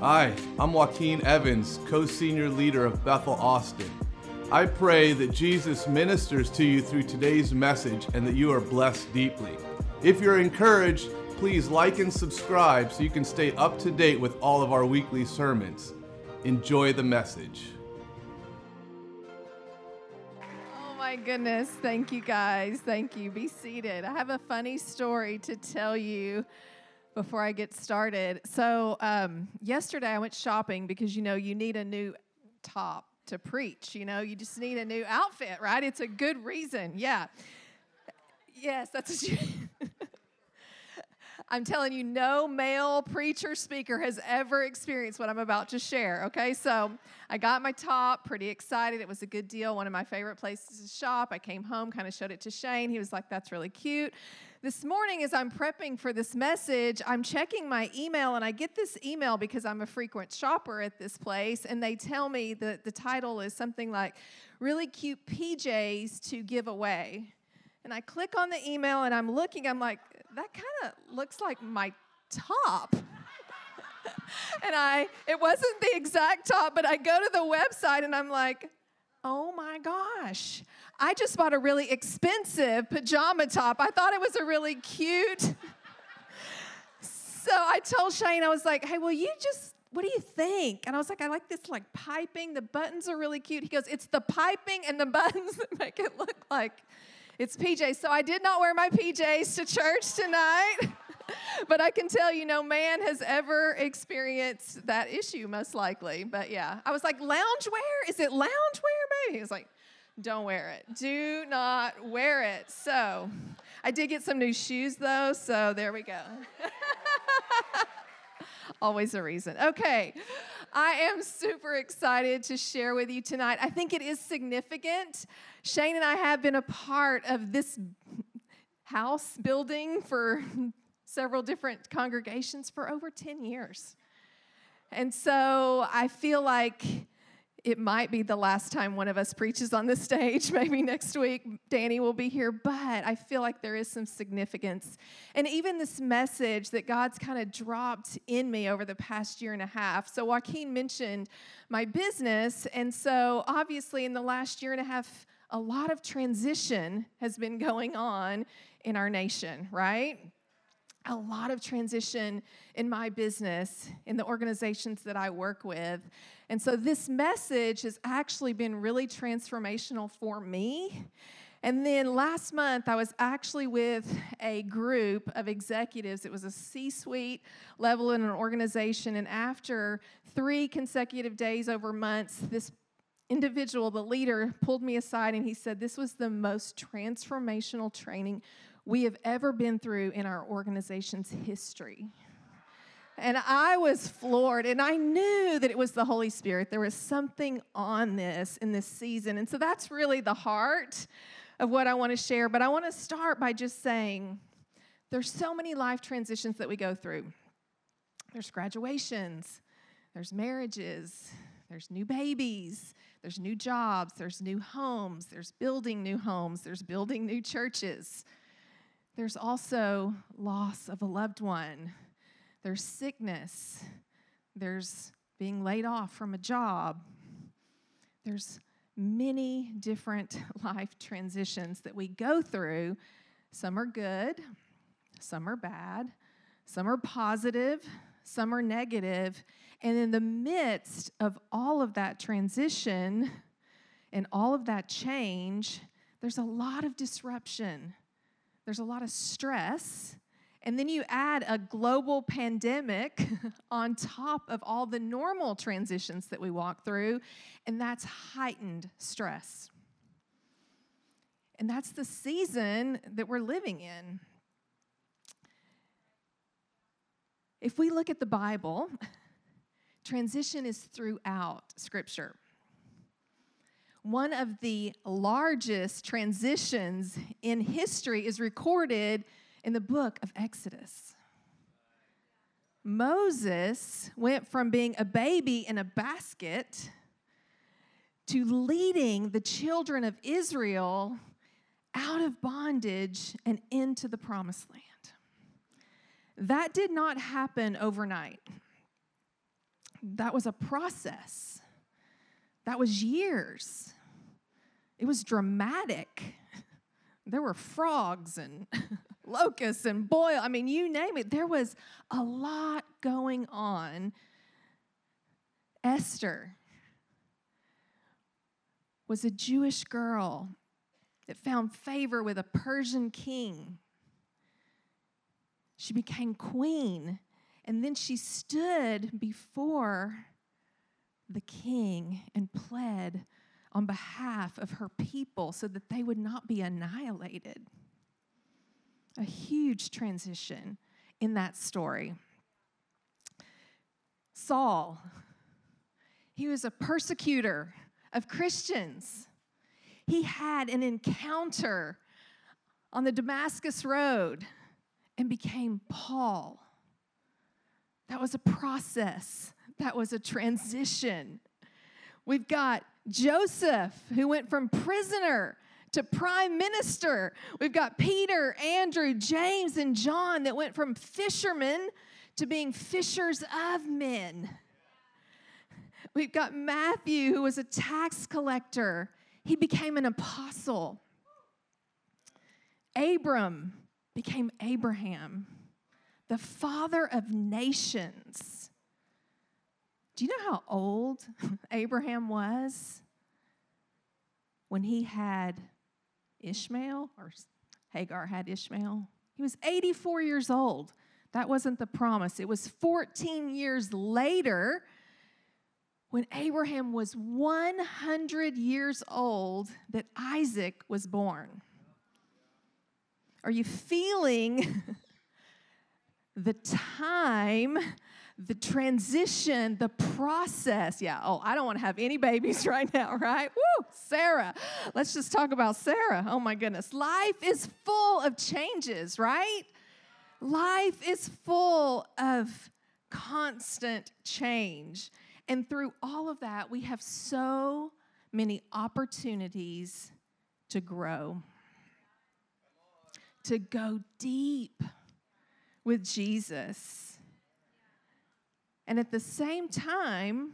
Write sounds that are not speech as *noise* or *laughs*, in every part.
Hi, I'm Joaquin Evans, co senior leader of Bethel Austin. I pray that Jesus ministers to you through today's message and that you are blessed deeply. If you're encouraged, please like and subscribe so you can stay up to date with all of our weekly sermons. Enjoy the message. Oh my goodness. Thank you guys. Thank you. Be seated. I have a funny story to tell you before I get started. So, um, yesterday I went shopping because you know you need a new top to preach. You know, you just need a new outfit, right? It's a good reason. Yeah. Yes, that's what you. I'm telling you, no male preacher speaker has ever experienced what I'm about to share. Okay, so I got my top, pretty excited. It was a good deal, one of my favorite places to shop. I came home, kind of showed it to Shane. He was like, That's really cute. This morning, as I'm prepping for this message, I'm checking my email and I get this email because I'm a frequent shopper at this place, and they tell me that the title is something like Really Cute PJs to Give Away. And I click on the email and I'm looking, I'm like, that kind of looks like my top. *laughs* and I, it wasn't the exact top, but I go to the website and I'm like, oh my gosh, I just bought a really expensive pajama top. I thought it was a really cute. so I told Shane, I was like, hey, will you just what do you think? And I was like, I like this like piping. The buttons are really cute. He goes, it's the piping and the *laughs* buttons that make it look like it's PJs. So I did not wear my PJs to church tonight. *laughs* but I can tell you, no man has ever experienced that issue, most likely. But yeah, I was like, loungewear? Is it loungewear, baby? He was like, don't wear it. Do not wear it. So I did get some new shoes, though. So there we go. *laughs* Always a reason. Okay. I am super excited to share with you tonight. I think it is significant. Shane and I have been a part of this house building for *laughs* several different congregations for over 10 years. And so I feel like it might be the last time one of us preaches on this stage. *laughs* Maybe next week Danny will be here, but I feel like there is some significance. And even this message that God's kind of dropped in me over the past year and a half. So, Joaquin mentioned my business. And so, obviously, in the last year and a half, a lot of transition has been going on in our nation, right? a lot of transition in my business, in the organizations that I work with. And so this message has actually been really transformational for me. And then last month, I was actually with a group of executives. It was a C suite level in an organization. And after three consecutive days over months, this individual, the leader, pulled me aside and he said, This was the most transformational training we have ever been through in our organization's history. And I was floored, and I knew that it was the Holy Spirit. There was something on this in this season. And so that's really the heart of what I want to share. But I want to start by just saying there's so many life transitions that we go through. There's graduations, there's marriages, there's new babies, there's new jobs, there's new homes, there's building new homes, there's building new churches. There's also loss of a loved one. There's sickness. There's being laid off from a job. There's many different *laughs* life transitions that we go through. Some are good, some are bad, some are positive, some are negative. And in the midst of all of that transition *laughs* and all of that change, there's a lot of disruption there's a lot of stress. And then you add a global pandemic *laughs* on top of all the normal transitions that we walk through, and that's heightened stress. And that's the season that we're living in. If we look at the Bible, *laughs* transition is throughout Scripture one of the largest transitions in history is recorded in the book of Exodus. Moses went from being a baby in a basket to leading the children of Israel out of bondage and into the promised land. That did not happen overnight. that was a process. That was years. It was dramatic. There were frogs and *laughs* locusts and boil. I mean, you name it. There was a lot going on. Esther was a Jewish girl that found favor with a Persian king. She became queen, and then she stood before the king and pled on behalf of her people so that they would not be annihilated. A huge transition in that story. Saul, he was a persecutor of Christians. He had an encounter on the Damascus Road and became Paul. That was a process, that was a transition. We've got Joseph, who went from prisoner to prime minister. We've got Peter, Andrew, James, and John that went from fishermen to being fishers of men. We've got Matthew, who was a tax collector, he became an apostle. Abram became Abraham, the father of nations. Do you know how old *laughs* Abraham was when he had Ishmael or Hagar had Ishmael? He was 84 years old. That wasn't the promise. It was 14 years later when Abraham was 100 years old that Isaac was born. Are you feeling *laughs* the time the transition, the process. Yeah, oh, I don't want to have any babies *laughs* right now, right? Woo, Sarah. Let's just talk about Sarah. Oh my goodness. Life is full of changes, right? Life is full of constant change. And through all of that, we have so many opportunities to grow, to go deep with Jesus and at the same time,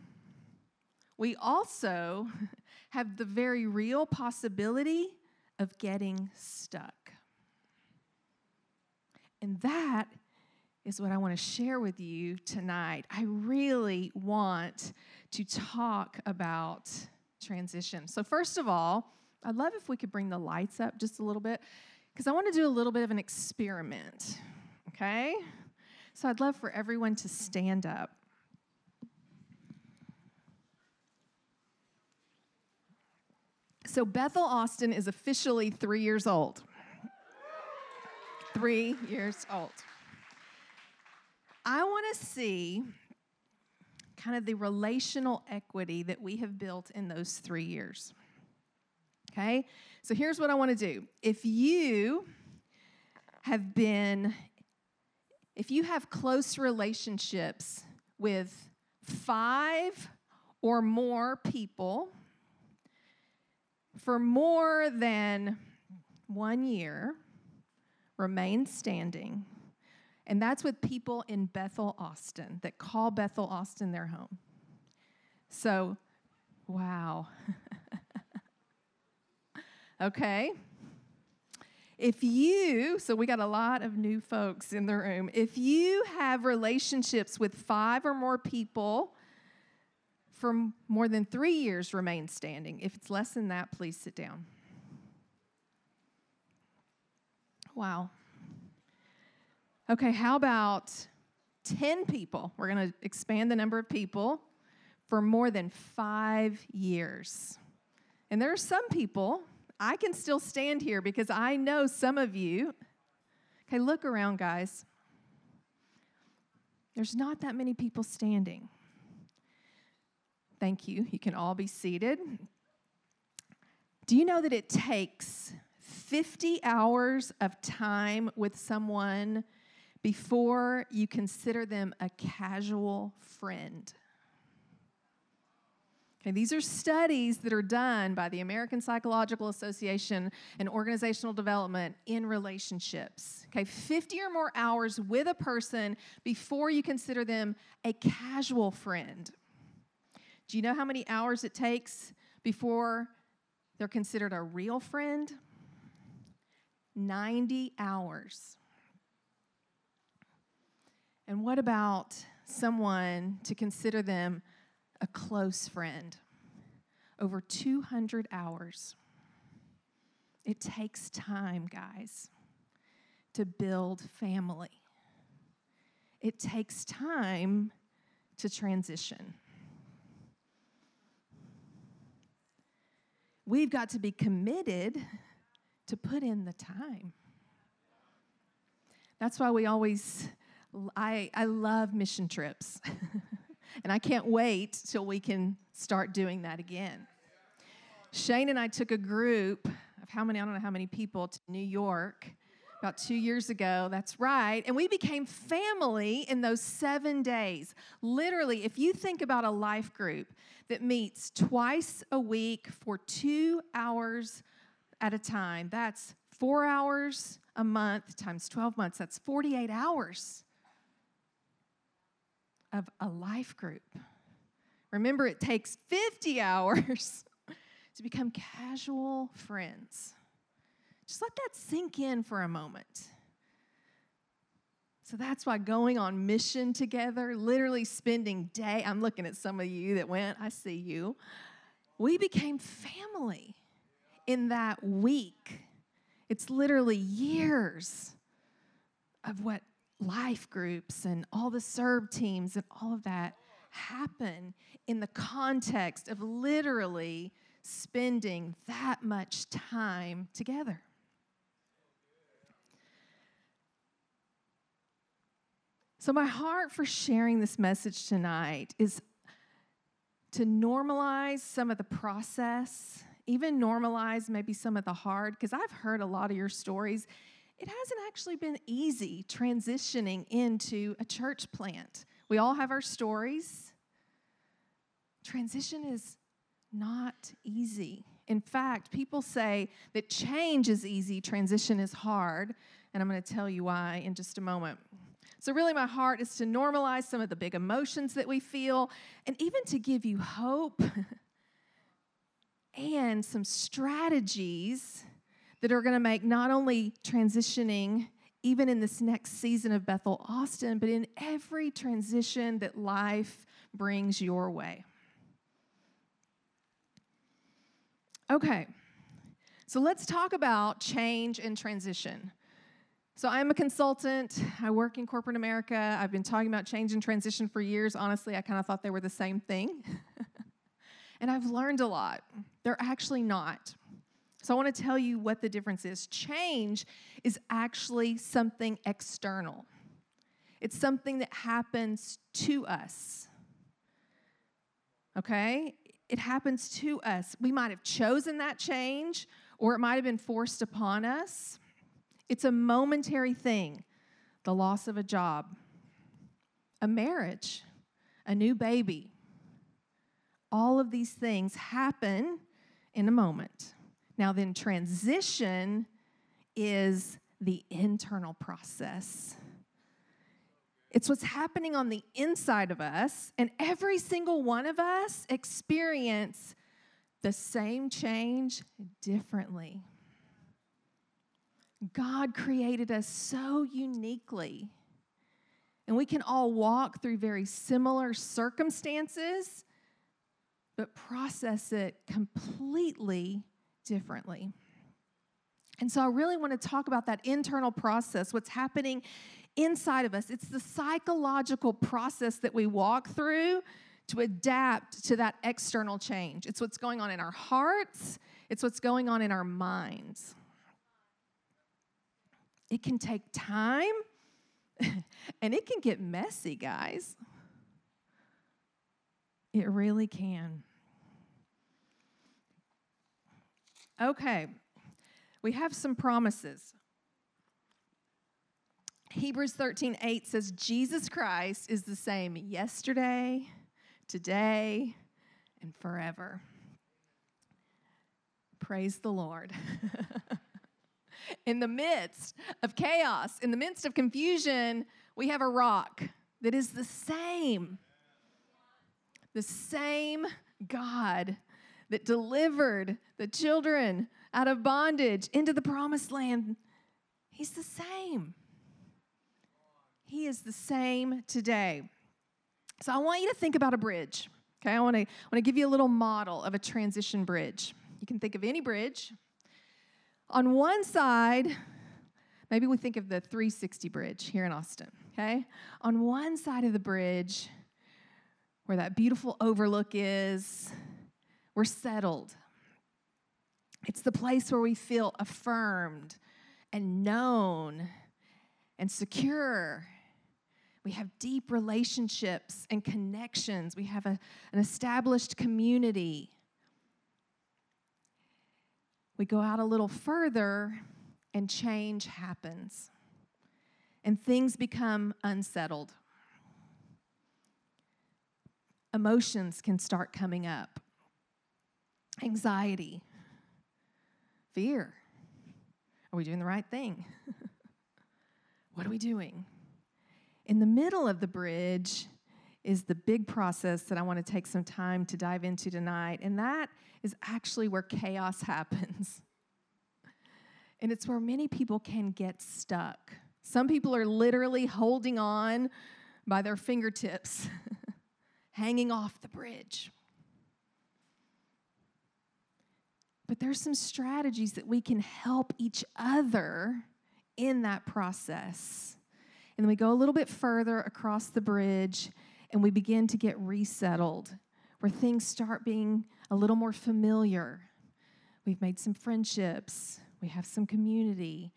we also *laughs* have the very real possibility of getting stuck. And that is what I want to share with you tonight. I really want to talk about transition. So, first of all, I'd love if we could bring the lights up just a little bit because I want to do a little bit of an experiment, okay? So, I'd love for everyone to stand up. So Bethel Austin is officially three years old. Three years old. I want to see kind of the relational equity that we have built in those three years. Okay? So here's what I want to do. If you have been, if you have close relationships with five or more people, for more than one year remain standing. And that's with people in Bethel Austin that call Bethel Austin their home. So, wow. *laughs* okay. If you, so we got a lot of new folks in the room. If you have relationships with five or more people for more than three years remain standing. If it's less than that, please sit down. Wow. Okay, how about 10 people? We're going to expand the number of people for more than five years. And there are some people, I can still stand here because I know some of you. Okay, look around, guys. There's not that many people standing. Thank you. You can all be seated. Do you know that it takes 50 hours of time with someone before you consider them a casual friend? Okay, these are studies that are done by the American Psychological Association and Organizational Development in relationships. Okay, 50 or more hours with a person before you consider them a casual friend. Do you know how many hours it takes before they're considered a real friend? 90 hours. And what about someone to consider them a close friend? Over 200 hours. It takes time, guys, to build family. It takes time to transition. We've got to be committed to put in the time. That's why we always, I, I love mission trips. *laughs* and I can't wait till we can start doing that again. Shane and I took a group of how many, I don't know how many people, to New York about two years ago. That's right. And we became family in those seven days. Literally, if you think about a life group that meets twice a week for two hours at a time. That's four hours a month times 12 months. That's 48 hours of a life group. Remember, it takes 50 *laughs* hours to become casual friends. Just let that sink in for a moment. So that's why going on mission together, literally spending day, I'm looking at some of you that went, I see you. We became family in that week. It's literally years of what life groups and all the serve teams and all of that happen in the context of literally spending that much time together. So, my heart for sharing this message tonight is to normalize some of the process even normalize maybe some of the hard, because I've heard a lot of your stories. It hasn't actually been easy transitioning into a church plant. We all have our stories. Transition is not easy. In fact, people say that change is easy, transition is hard, and I'm going to tell you why in just a moment. So, really, my heart is to normalize some of the big emotions that we feel and even to give you hope *laughs* and some strategies that are going to make not only transitioning even in this next season of Bethel Austin, but in every transition that life brings your way. Okay, so let's talk about change and transition. So, I'm a consultant. I work in corporate America. I've been talking about change and transition for years. Honestly, I kind of thought they were the same thing. *laughs* and I've learned a lot. They're actually not. So I want to tell you what the difference is. Change is actually something external, it's something that happens to us. Okay? It happens to us. We might have chosen that change, or it might have been forced upon us. It's a momentary thing the loss of a job, a marriage, a new baby, all of these things happen in a moment. Now, then, transition is the internal process. It's what's happening on the inside of us, and every single one of us experience the same change differently. God created us so uniquely, and we can all walk through very similar circumstances but process it completely differently. And so I really want to talk about that internal process, what's happening inside of us. It's the psychological process that we walk through to adapt to that external change. It's what's going on in our hearts, it's what's going on in our minds. It can take time *laughs* and it can get messy, guys. It really can. Okay, we have some promises. Hebrews 13, 8 says, Jesus Christ is the same yesterday, today, and forever. Praise the Lord. *laughs* in the midst of chaos, in the midst of confusion, we have a rock that is the same the same God that delivered the children out of bondage into the promised land, He's the same. He is the same today. So I want you to think about a bridge. Okay, I want to want to give you a little model of a transition bridge. You can think of any bridge. On one side, maybe we think of the 360 bridge here in Austin, okay? On one side of the bridge, where that beautiful overlook is, we're settled. It's the place where we feel affirmed and known and secure. We have deep relationships and connections. We have a, an established community. We go out a little further, and change happens, and things become unsettled. Emotions can start coming up anxiety, fear. Are we doing the right thing? *laughs* what are we doing? In the middle of the bridge is the big process that I want to take some time to dive into tonight, and that is actually where chaos *laughs* happens. And it's where many people can get stuck. Some people are literally holding on by their fingertips, *laughs* hanging off the bridge. But there's some strategies that we can help each other in that process. And then we go a little bit further across the bridge and we begin to get resettled, where things start being a little more familiar. We've made some friendships, we have some community,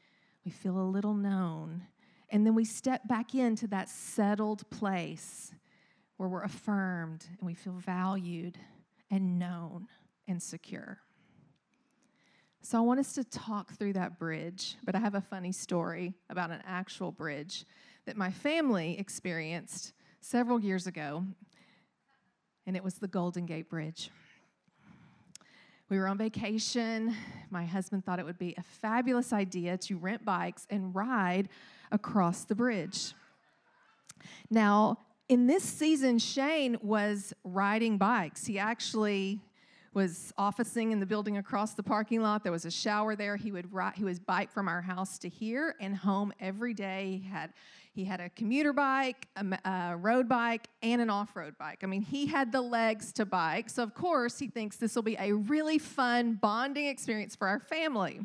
we feel a little known. And then we step back into that settled place where we're affirmed and we feel valued and known and secure. So I want us to talk through that bridge, but I have a funny story about an actual bridge that my family experienced several years ago, and it was the Golden Gate Bridge. We were on vacation. My husband thought it would be a fabulous idea to rent bikes and ride across the bridge. Now, in this season, Shane was riding bikes. He actually was officing in the building across the parking lot. There was a shower there. He would ride, he was bike from our house to here and home every day. He had he had a commuter bike, a, a road bike, and an off-road bike. I mean, he had the legs to bike. So of course, he thinks this will be a really fun bonding experience for our family.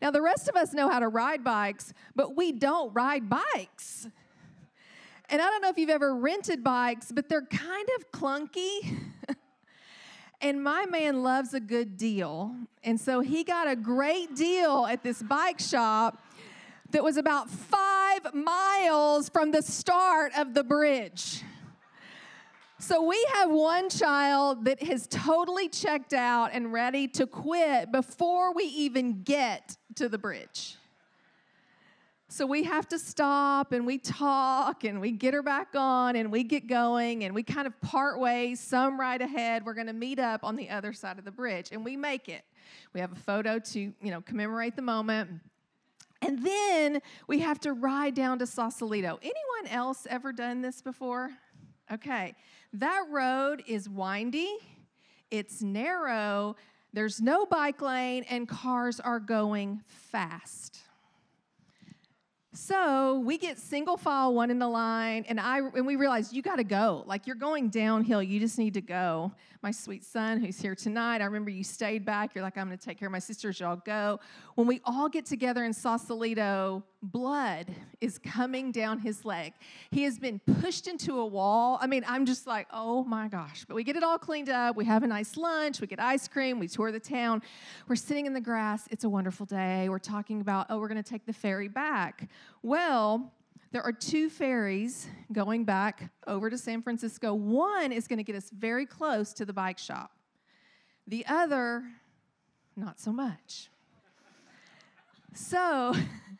Now, the rest of us know how to ride bikes, but we don't ride bikes. And I don't know if you've ever rented bikes, but they're kind of clunky. And my man loves a good deal. And so he got a great deal at this bike shop that was about five miles from the start of the bridge. So we have one child that has totally checked out and ready to quit before we even get to the bridge. So we have to stop and we talk and we get her back on and we get going and we kind of part ways, some right ahead. We're going to meet up on the other side of the bridge and we make it. We have a photo to, you know, commemorate the moment. And then we have to ride down to Sausalito. Anyone else ever done this before? Okay. That road is windy, it's narrow, there's no bike lane, and cars are going fast. So we get single file one in the line, and I and we realize you got to go. Like you're going downhill. You just need to go. My sweet son, who's here tonight, I remember you stayed back. You're like, I'm going to take care of my sisters. Y'all go. When we all get together in Sausalito, blood is coming down his leg. He has been pushed into a wall. I mean, I'm just like, oh my gosh. But we get it all cleaned up. We have a nice lunch. We get ice cream. We tour the town. We're sitting in the grass. It's a wonderful day. We're talking about, oh, we're going to take the ferry back. Well, there are two ferries going back over to San Francisco. One is going to get us very close to the bike shop, the other, not so much. So, *laughs*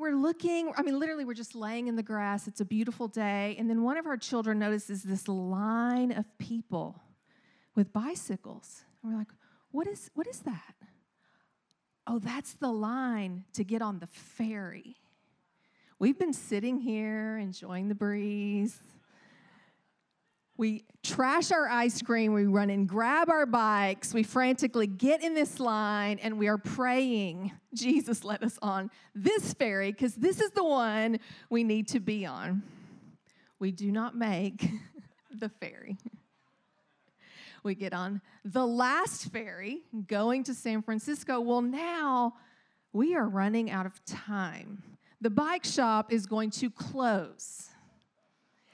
we're looking, I mean, literally, we're just laying in the grass. It's a beautiful day. And then one of our children notices this line of people with bicycles. And we're like, what is, what is that? Oh, that's the line to get on the ferry. We've been sitting here enjoying the breeze. We trash our ice cream, we run and grab our bikes, we frantically get in this line, and we are praying, Jesus, let us on this ferry, because this is the one we need to be on. We do not make *laughs* the ferry. We get on the last ferry going to San Francisco. Well, now we are running out of time. The bike shop is going to close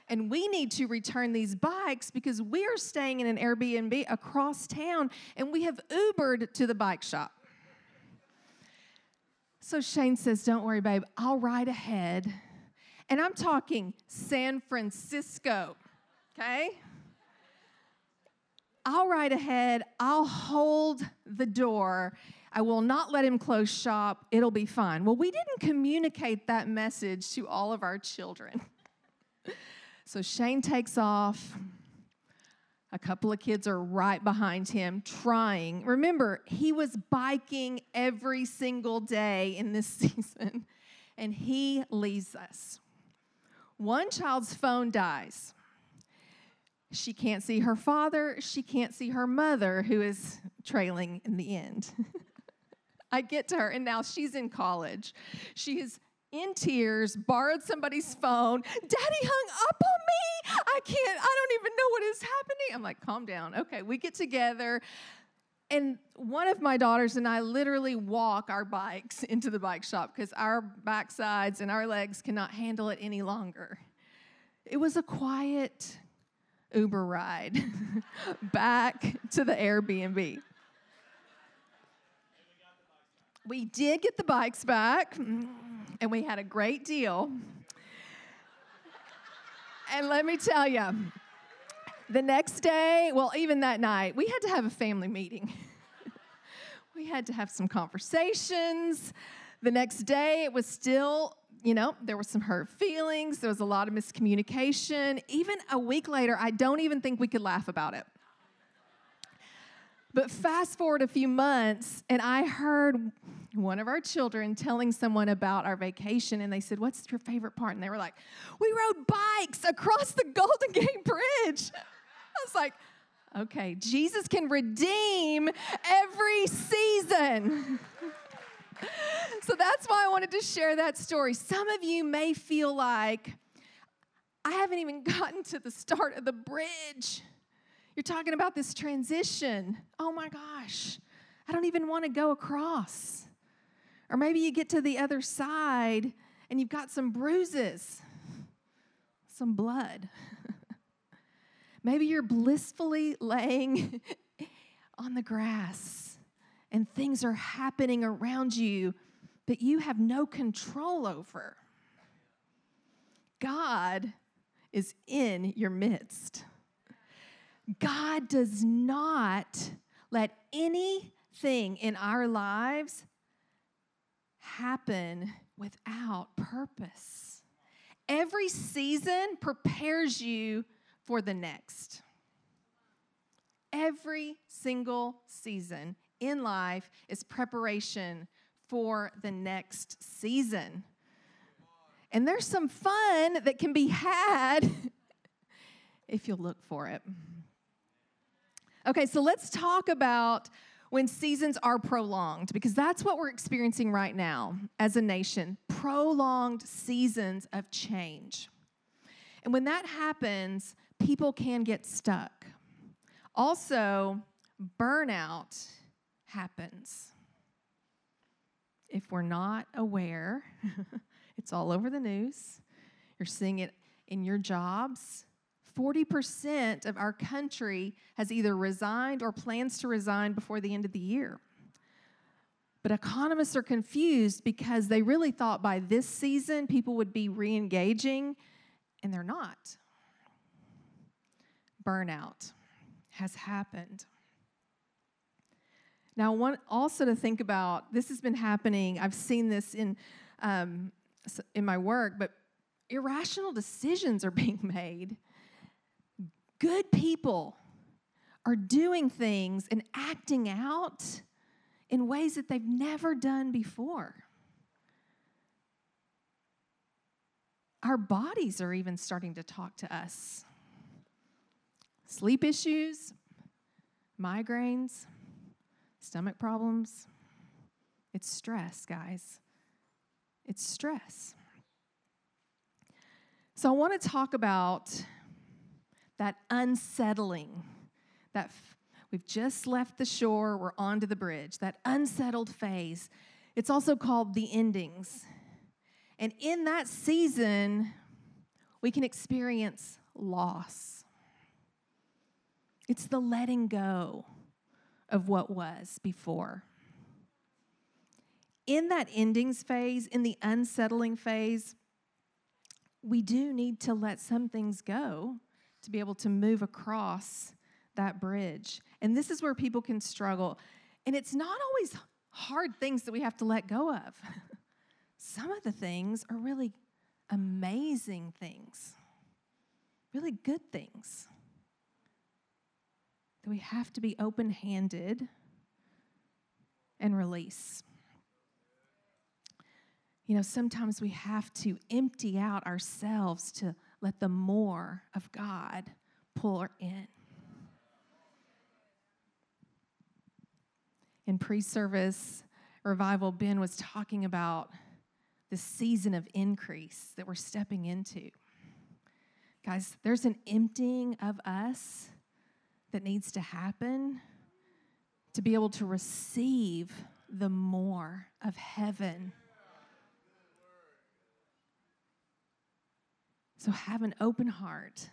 and we need to return these bikes because we are staying in an Airbnb across town and we have Ubered to the bike shop. So Shane says, Don't worry, babe, I'll ride ahead. And I'm talking San Francisco, okay? I'll ride ahead, I'll hold the door. I will not let him close shop. It'll be fine. Well, we didn't communicate that message to all of our children. *laughs* So Shane takes off. A couple of kids are right behind him trying. Remember, he was biking every single day in this *laughs* season, and he leaves us. One child's phone dies. She can't see her father, she can't see her mother, who is trailing in the end. *laughs* I get to her, and now she's in college. She is in tears, borrowed somebody's phone. Daddy hung up on me. I can't, I don't even know what is happening. I'm like, calm down. Okay, we get together. And one of my daughters and I literally walk our bikes into the bike shop because our backsides and our legs cannot handle it any longer. It was a quiet Uber ride *laughs* back to the Airbnb. We did get the bikes back mm. And we had a great deal. And let me tell you, the next day, well, even that night, we had to have a family meeting. *laughs* we had to have some conversations. The next day, it was still, you know, there were some hurt feelings. There was a lot of miscommunication. Even a week later, I don't even think we could laugh about it. But fast forward a few months, and I heard one of our children telling someone about our vacation, and they said, What's your favorite part? And they were like, We rode bikes across the Golden Gate Bridge. I was like, Okay, Jesus can redeem every season. so that's why I wanted to share that story. Some of you may feel like, I haven't even gotten to the start of the bridge. You're talking about this transition. Oh my gosh, I don't even want to go across. Or maybe you get to the other side and you've got some bruises, some blood. *laughs* maybe you're blissfully laying *laughs* on the grass and things are happening around you that you have no control over. God is in your midst. God does not let anything in our lives happen without purpose. Every season prepares you for the next. Every single season in life is preparation for the next season. And there's some fun that can be had *laughs* if you'll look for it. Okay, so let's talk about when seasons are prolonged, because that's what we're experiencing right now as a nation prolonged seasons of change. And when that happens, people can get stuck. Also, burnout happens. If we're not aware, *laughs* it's all over the news. You're seeing it in your jobs, 40% of our country has either resigned or plans to resign before the end of the year. But economists are confused because they really thought by this season people would be re engaging, and they're not. Burnout has happened. Now, one also to think about this has been happening. I've seen this in um, in my work, but irrational decisions are *laughs* being made good people are doing things and acting out in ways that they've never done before. Our bodies are even starting to talk to us. sleep issues, migraines, stomach problems. It's stress, guys. It's stress. So I want to talk about that unsettling, that we've just left the shore, we're onto the bridge, that unsettled phase. It's also called the endings. And in that season, we can experience loss. It's the letting go of what was before. In that endings phase, in the unsettling phase, we do need to let some things go to be able to move across that bridge. And this is where people can struggle. And it's not always hard things that we have to let go of. *laughs* some of the things are really amazing things, really good things that we have to be open handed and release. You know, sometimes we have to empty out ourselves to let the more of God pour in. In pre service revival, Ben was talking about the season of increase that we're stepping into. Guys, there's an emptying of us that needs to happen to be able to receive the more of heaven. So have an open heart,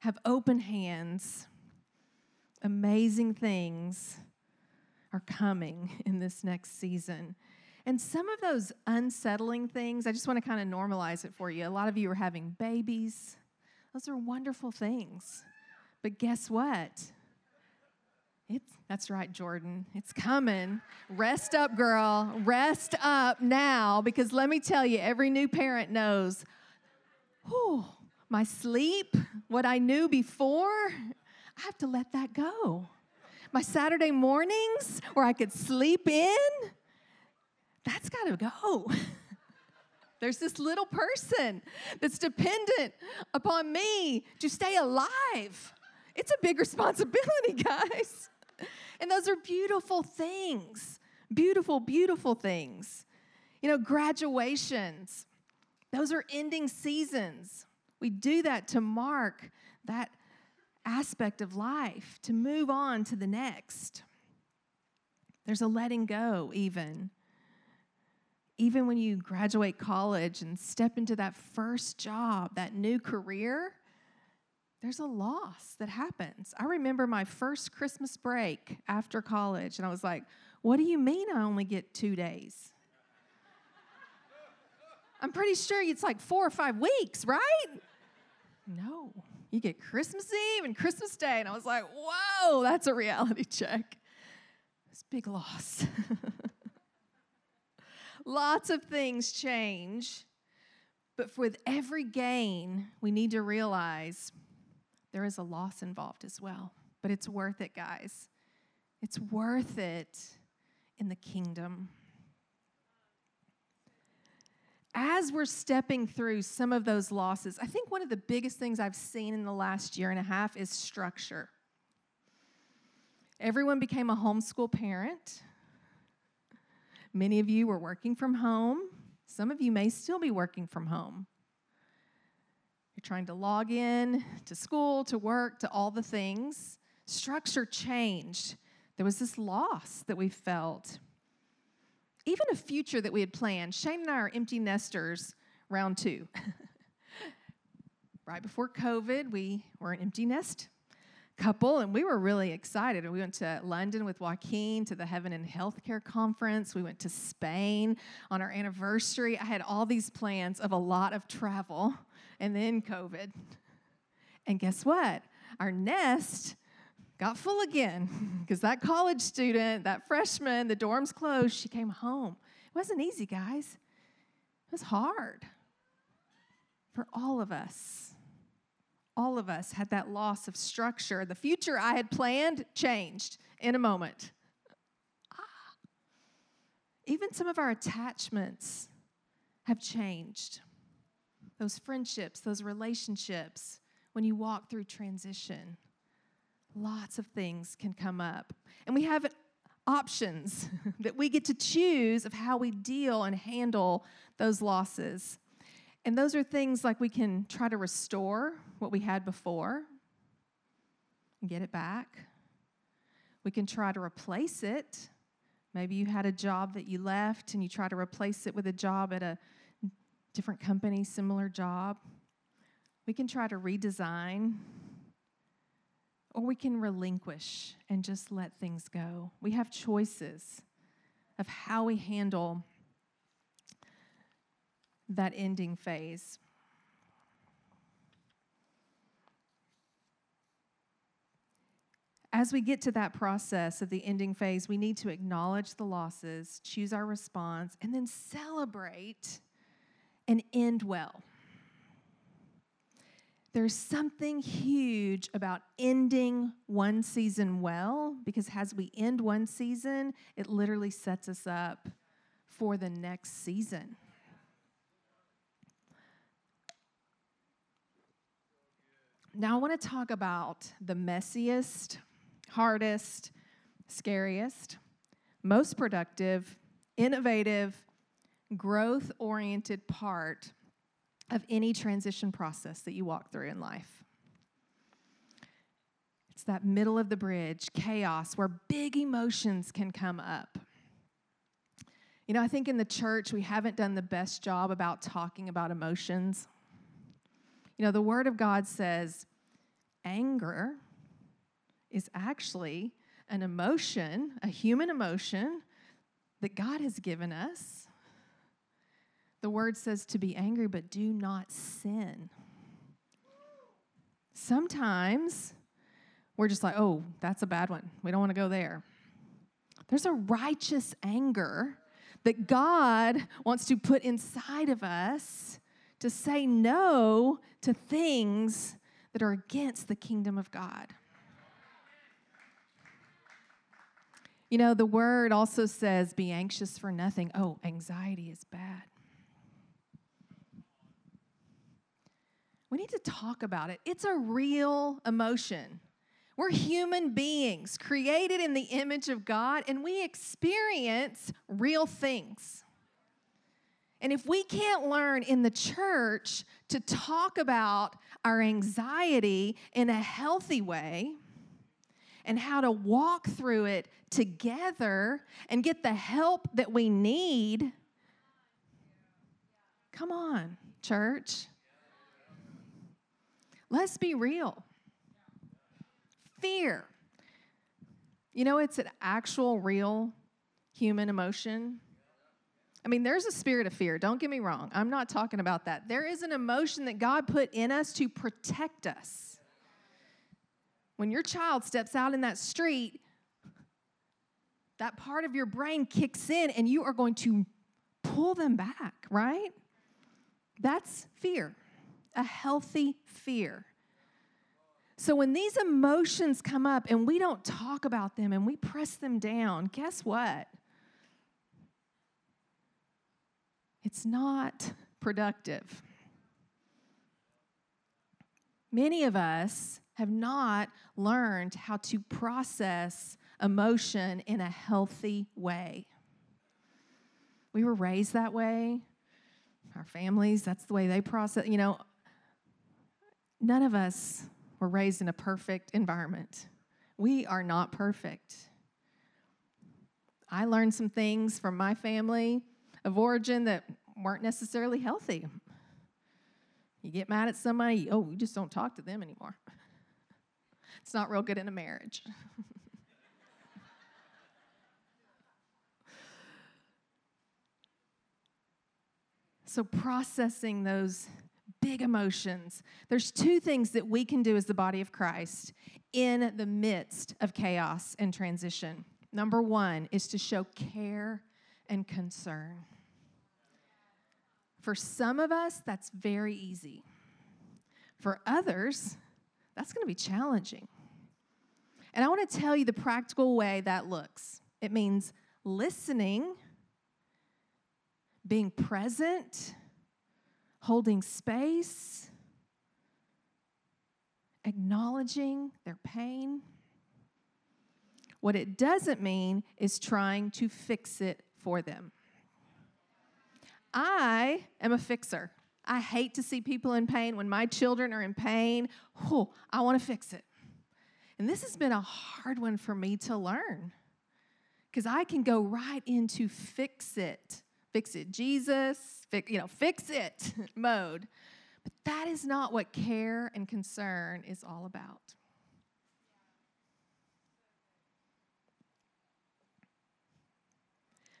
have open hands. Amazing things are coming *laughs* in this next season. And some of those unsettling things, I just want to kind of normalize it for you. A lot of you are having babies, those are wonderful things. But guess what? It's, that's right, Jordan. It's coming. Rest up, girl. Rest up now because let me tell you, every new parent knows, whew, my sleep, what I knew before, I have to let that go. My Saturday mornings where I could sleep in, that's got to go. *laughs* There's this little person that's dependent upon me to stay alive. It's a big responsibility, *laughs* guys. And those are beautiful things. Beautiful, beautiful things. You know, graduations, those are ending seasons. We do that to mark that aspect of life, to move on to the next. There's a letting go, even even when you graduate college and step into that first job, that new career, there's a loss that happens. I remember my first Christmas break after college, and I was like, What do you mean I only get two days? I'm pretty sure it's like four or five weeks, right? No, you get Christmas Eve and Christmas Day. And I was like, Whoa, that's a reality *laughs* check. It's big loss. *laughs* Lots of things change, but with every gain, we need to realize there is a loss involved as well. But it's worth it, guys. It's worth it in the kingdom. As we're stepping through some of those losses, I think one of the biggest things I've seen in the last year and a half is structure. Everyone became a homeschool parent. Many of you were working from home. Some of you may still be working from home. You're trying to log in to school, to work, to all the things. Structure changed. There was this loss that we felt. Even a future that we had planned. Shane and I are empty nesters round two. *laughs* right before COVID, we were an empty nest couple, and we were really excited. We went to London with Joaquin to the Heaven in Healthcare Conference. We went to Spain on our anniversary. I had all these plans of a lot of travel, and then COVID. And guess what? Our nest got full again *laughs* because that college student, that freshman, the dorms closed, she came home. It wasn't easy, guys. It was hard for all of us all of us had that loss of structure. The future I had planned changed in a moment. Ah. Even some of our attachments have changed. Those friendships, those relationships, when you walk through transition, lots of things can come up. And we have options *laughs* that we get to choose of how we deal and handle those losses. And those are things like we can try to restore what we had before and get it back. We can try to replace it. Maybe you had a job that you left and you try to replace it with a job at a different company, similar job. We can try to redesign or we can relinquish and just let things go. We have choices of how we handle that ending phase. As we get to that process of the ending phase, we need to acknowledge the losses, choose our response, and then celebrate and end well. There's something huge about ending one season well because as we end one season, it literally sets us up for the next season. Now, I want to talk about the messiest, hardest, scariest, most productive, innovative, growth oriented part of any transition process that you walk through in life. It's that middle of the bridge, chaos, where big emotions can come up. You know, I think in the church we haven't done the best job about talking about emotions. You know, the Word of God says anger is actually an emotion, a human emotion that God has given us the word says to be angry, but do not sin. Sometimes we're just like, oh, that's a bad one. We don't want to go there. There's a righteous anger that God wants to put inside of us to say no to things that are against the kingdom of God. You know, the word also says, be anxious for nothing. Oh, anxiety is bad. We need to talk about it. It's a real emotion. We're human beings created in the image of God, and we experience real things. And if we can't learn in the church to talk about our anxiety in a healthy way and how to walk through it together and get the help that we need, come on, church. Let's be real. Fear. You know, it's an actual, real human emotion. I mean, there's a spirit of fear. Don't get me wrong. I'm not talking about that. There is an emotion that God put in us to protect us. When your child steps out in that street, that part of your brain kicks in and you are going to pull them back, right? That's fear a healthy fear. So when these emotions come up and we don't talk about them and we press them down, guess what? It's not productive. Many of us have not learned how to process emotion in a healthy way. We were raised that way. Our families, that's the way they process. You know, none of us were raised in a perfect environment. We are not perfect. I learned some things from my family of origin that weren't necessarily healthy. You get mad at somebody, oh, you just don't talk to them anymore. It's not real good in a marriage. *laughs* so, processing those big emotions. There's two things that we can do as the body of Christ in the midst of chaos and transition. Number one is to show care and concern. For some of us, that's very easy. For others, that's going to be challenging. And I want to tell you the practical way that looks it means listening, being present, holding space, acknowledging their pain. What it doesn't mean is trying to fix it for them. I am a fixer. I hate to see people in pain. When my children are in pain, whew, I want to fix it. And this has been a hard one for me to learn because I can go right into fix it, fix it, Jesus, fix, you know, fix it *laughs* mode. But that is not what care and concern is all about.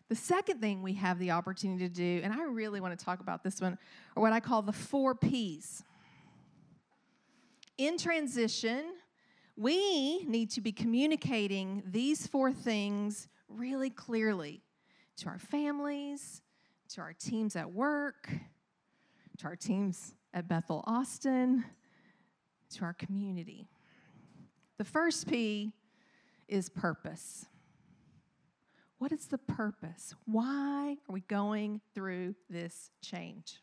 The second thing we have the opportunity to do, and I really want to talk about this one, are what I call the four P's. In transition, we need to be communicating these four things really clearly to our families, to our teams at work, to our teams at Bethel Austin, to our community. The first P is purpose. What is the purpose? Why are we going through this change?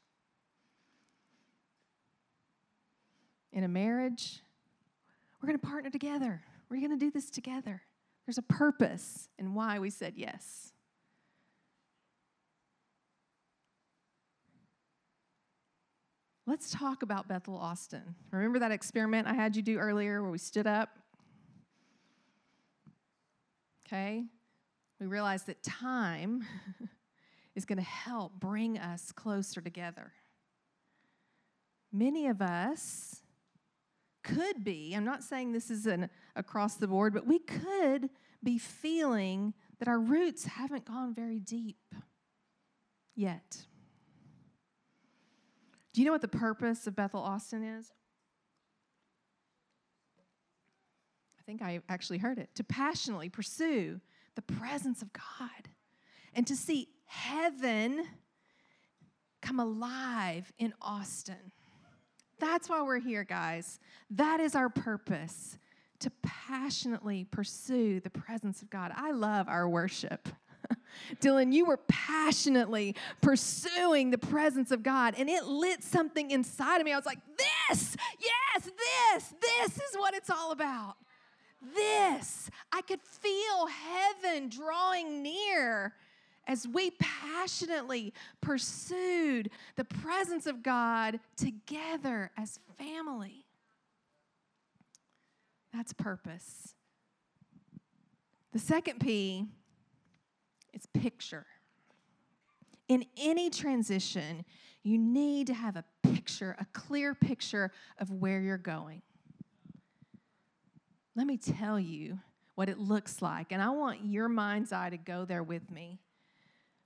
In a marriage, we're going to partner together. We're going to do this together. There's a purpose in why we said yes. Let's talk about Bethel Austin. Remember that experiment I had you do earlier where we stood up? Okay, we realized that time *laughs* is going to help bring us closer together. Many of us could be, I'm not saying this is an across the board, but we could be feeling that our roots haven't gone very deep yet. Do you know what the purpose of Bethel Austin is? I think I actually heard it. To passionately pursue the presence of God and to see heaven come alive in Austin. That's why we're here, guys. That is our purpose to passionately pursue the presence of God. I love our worship. Dylan, you were passionately pursuing the presence of God, and it lit something inside of me. I was like, This, yes, this, this is what it's all about this. I could feel heaven drawing near as we passionately pursued the presence of God together as family. That's purpose. The second P is picture. In any transition, you need to have a picture, a clear picture of where you're going let me tell you what it looks like. And I want your mind's eye to go there with me.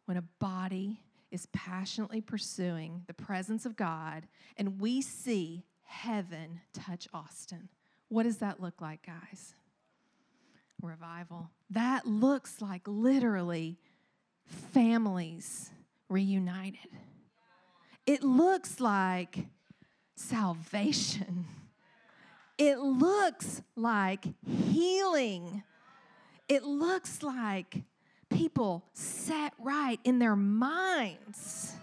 When a body is passionately pursuing the presence of God and we see heaven touch Austin, what does that look like, guys? Revival. That looks like literally families reunited. It looks like salvation it looks like healing. It looks like people set right in their minds.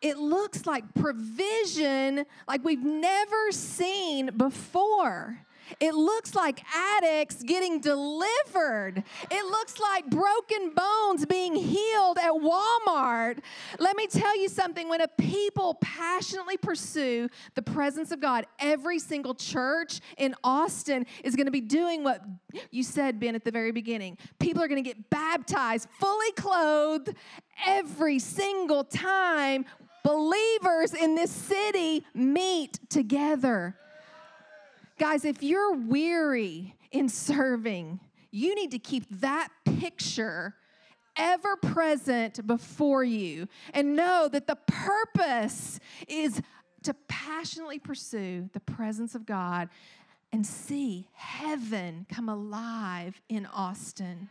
It looks like provision like we've never seen before. It looks like addicts getting delivered. It looks like broken bones being healed at Walmart. Let me tell you something when a people passionately pursue the presence of God, every single church in Austin is going to be doing what you said, Ben, at the very beginning. People are going to get baptized, fully clothed, every single time believers in this city meet together. Guys, if you're weary in serving, you need to keep that picture ever present before you and know that the purpose is to passionately pursue the presence of God and see heaven come alive in Austin.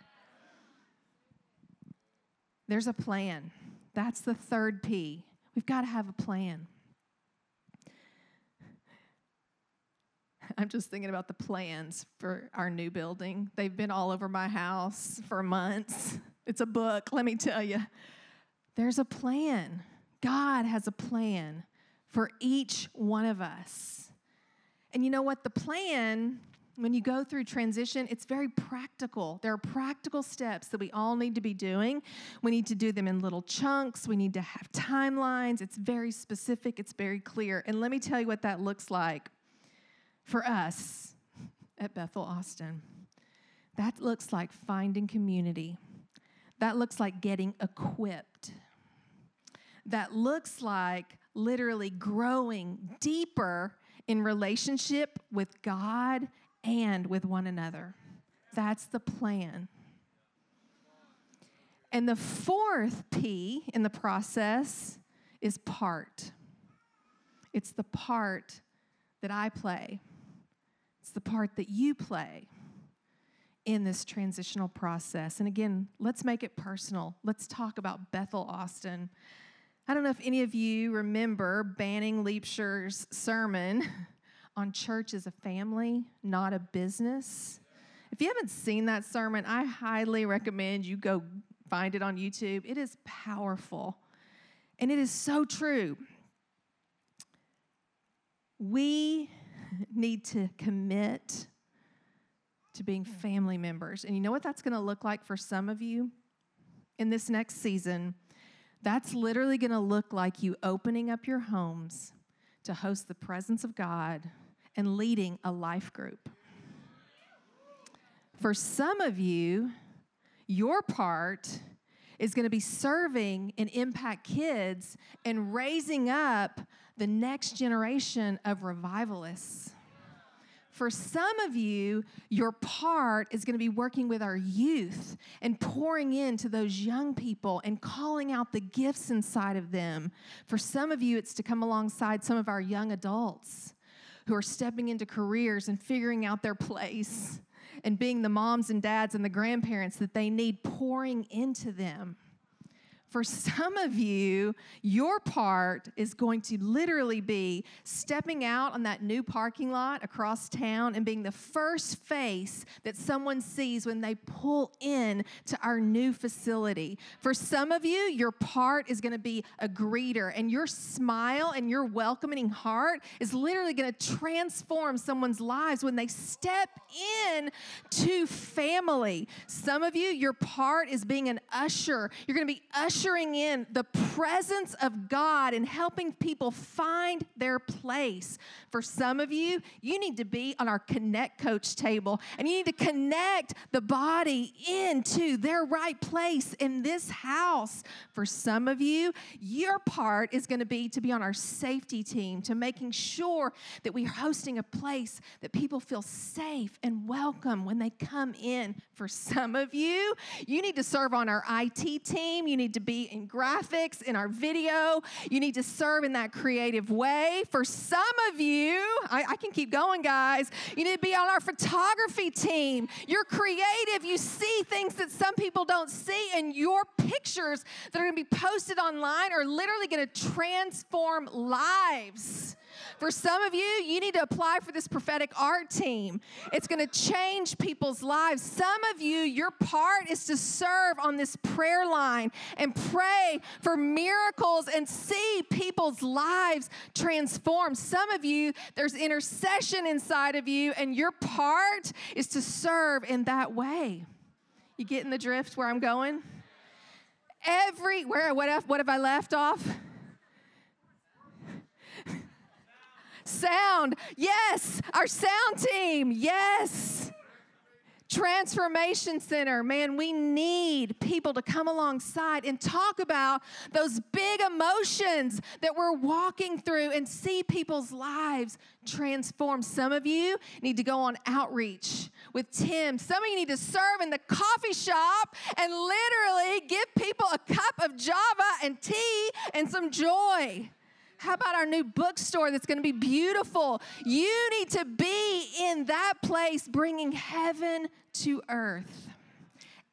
There's a plan. That's the third P. We've got to have a plan. *laughs* I'm just thinking about the plans for our new building. They've been all over my house for months. *laughs* It's a book, let me tell you. There's a plan. God has a plan for each one of us. And you know what? The plan when you go through transition, it's very practical. There are practical steps that we all need to be doing. We need to do them in little chunks. We need to have timelines. It's very specific, it's very clear. And let me tell you what that looks like for us at Bethel Austin. That looks like finding community. That looks like getting equipped. That looks like literally growing deeper in relationship with God and with one another. That's the plan. And the fourth P in the process is part. It's the part that I play, the part that you play in this transitional process. And again, let's make it personal. Let's talk about Bethel Austin. I don't know if any of you remember Banning Liebscher's sermon *laughs* on church as a family, not a business. If you haven't seen that sermon, I highly recommend you go find it on YouTube. It is powerful and it is so true. We *laughs* need to commit to being family members. And you know what that's going to look like for some of you in this next season? That's literally going to look like you opening up your homes to host the presence of God and leading a life group. For some of you, your part is going to be serving and impact kids and raising up the next generation of revivalists. For some of you, your part is going to be working with our youth and pouring into those young people and calling out the gifts inside of them. For some of you, it's to come alongside some of our young adults who are stepping into careers and figuring out their place and being the moms and dads and the grandparents that they need pouring into them. For some of you, your part is going to literally be stepping out on that new parking lot across town and being the first face that someone sees when they pull in to our new facility. For some of you, your part is going to be a greeter, and your smile and your welcoming heart is literally going to transform someone's lives when they step in to family. Some of you, your part is being an usher. You're going to be ushering ushering in the presence of God and helping people find their place. For some of you, you need to be on our Connect Coach table and you need to connect the body into their right place in this house. For some of you, your part is going to be to be on our safety team, to making sure that we're hosting a place that people feel safe and welcome when they come in. For some of you, you need to serve on our IT team, you need to be be in graphics, in our video. You need to serve in that creative way. For some of you, I, I can keep going, guys. You need to be on our photography team. You're creative. You see things that some people don't see, and your pictures that are going to be posted online are literally going to transform lives. For some of you, you need to apply for this prophetic art team. It's going to change people's lives. Some of you, your part is to serve on this prayer line and pray for miracles and see people's lives transform. Some of you, there's intercession inside of you, and your part is to serve in that way. You getting the drift where I'm going? Every where what what have I left off? Sound, yes. Our sound team, yes. Transformation Center, man, we need people to come alongside and talk about those big emotions that we're walking through and see people's lives transform. Some of you need to go on outreach with Tim. Some of you need to serve in the coffee shop and literally give people a cup of Java and tea and some joy. How about our new bookstore that's going to be beautiful? You need to be in that place bringing heaven to earth.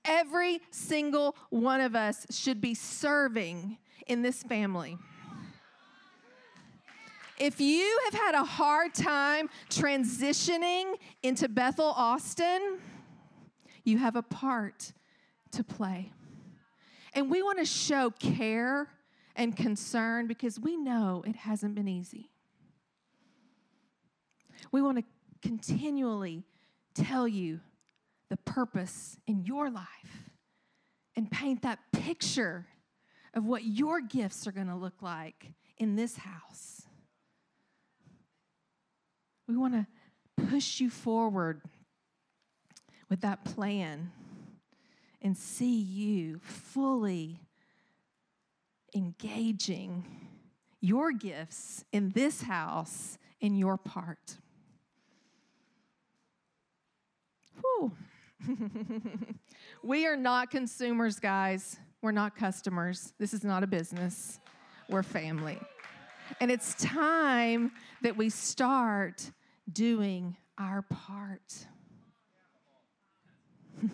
Every single one of us should be serving in this family. If you have had a hard time transitioning into Bethel Austin, you have a part to play. And we want to show care and concern because we know it hasn't been easy. We want to continually tell you the purpose in your life and paint that picture of what your gifts are going to look like in this house. We want to push you forward with that plan and see you fully engaging your gifts in this house in your part. Whew. *laughs* we are not consumers, guys. We're not customers. This is not a business. We're family. And it's time that we start doing our part. *laughs*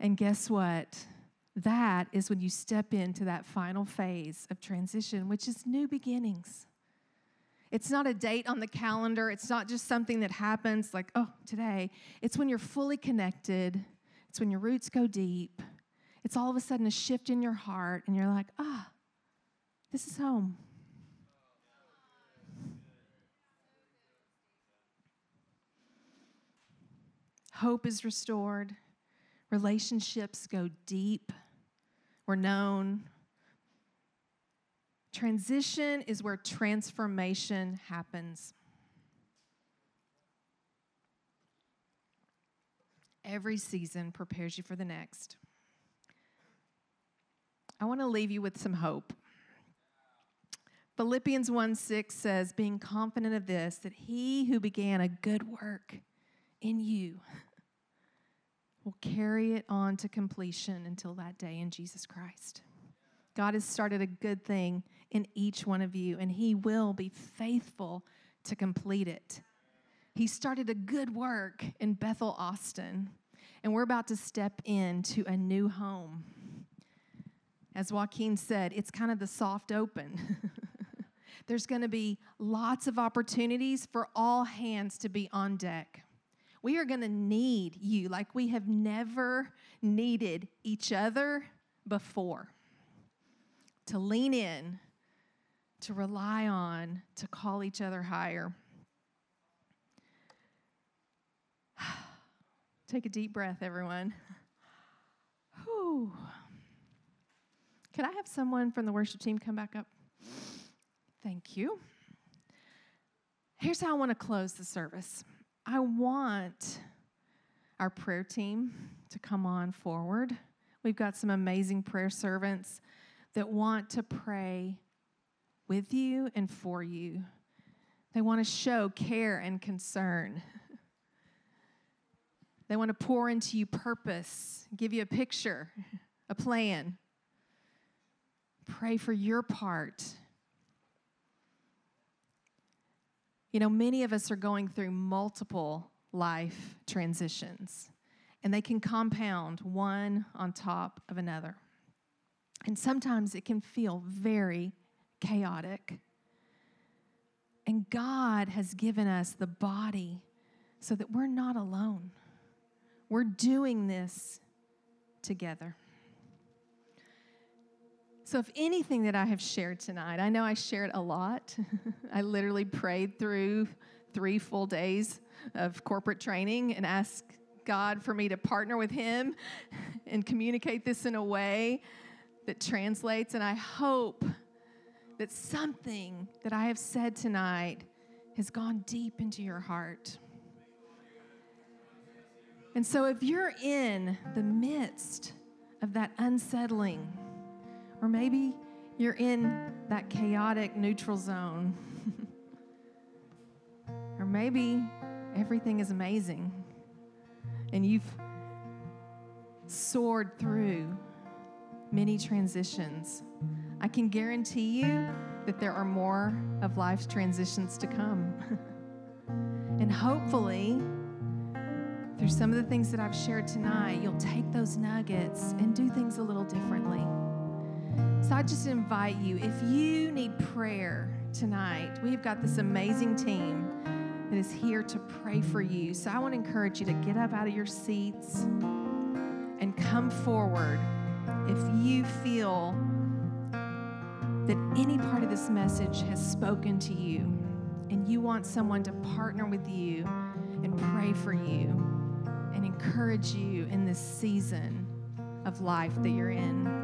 and guess what? That is when you step into that final phase of transition, which is new beginnings. It's not a date on the calendar. It's not just something that happens like, oh, today. It's when you're fully connected. It's when your roots go deep. It's all of a sudden a shift in your heart, and you're like, ah, this is home. Hope is restored. Relationships go deep. We're known. Transition is where transformation happens. Every season prepares you for the next. I want to leave you with some hope. Philippians 1 6 says, Being confident of this, that he who began a good work in you will carry it on to completion until that day in Jesus Christ. God has started a good thing in each one of you, and He will be faithful to complete it. He started a good work in Bethel, Austin, and we're about to step into a new home. As Joaquin said, it's kind of the soft open. *laughs* There's going to be lots of opportunities for all hands to be on deck. We are going to need you like we have never needed each other before to lean in, to rely on, to call each other higher. *sighs* Take a deep breath, everyone. Whew. Could I have someone from the worship team come back up? Thank you. Here's how I want to close the service I want our prayer team to come on forward. We've got some amazing prayer servants that want to pray with you and for you. They want to show care and concern. They want to pour into you purpose, give you a picture, a plan. Pray for your part. You know, many of us are going through multiple life transitions, and they can compound one on top of another. And sometimes it can feel very chaotic. And God has given us the body so that we're not alone. We're doing this together. So, if anything that I have shared tonight, I know I shared a lot. *laughs* I literally prayed through three full days of corporate training and asked God for me to partner with Him *laughs* and communicate this in a way that translates. And I hope that something that I have said tonight has gone deep into your heart. And so, if you're in the midst of that unsettling, or maybe you're in that chaotic neutral zone, *laughs* or maybe everything is amazing and you've soared through many transitions. I can guarantee you that there are more of life's transitions to come. *laughs* and hopefully, through some of the things that I've shared tonight, you'll take those nuggets and do things a little differently. So I just invite you, if you need prayer tonight, we've got this amazing team that is here to pray for you. So I want to encourage you to get up out of your seats and come forward if you feel that any part of this message has spoken to you, and you want someone to partner with you and pray for you and encourage you in this season of life that you're in.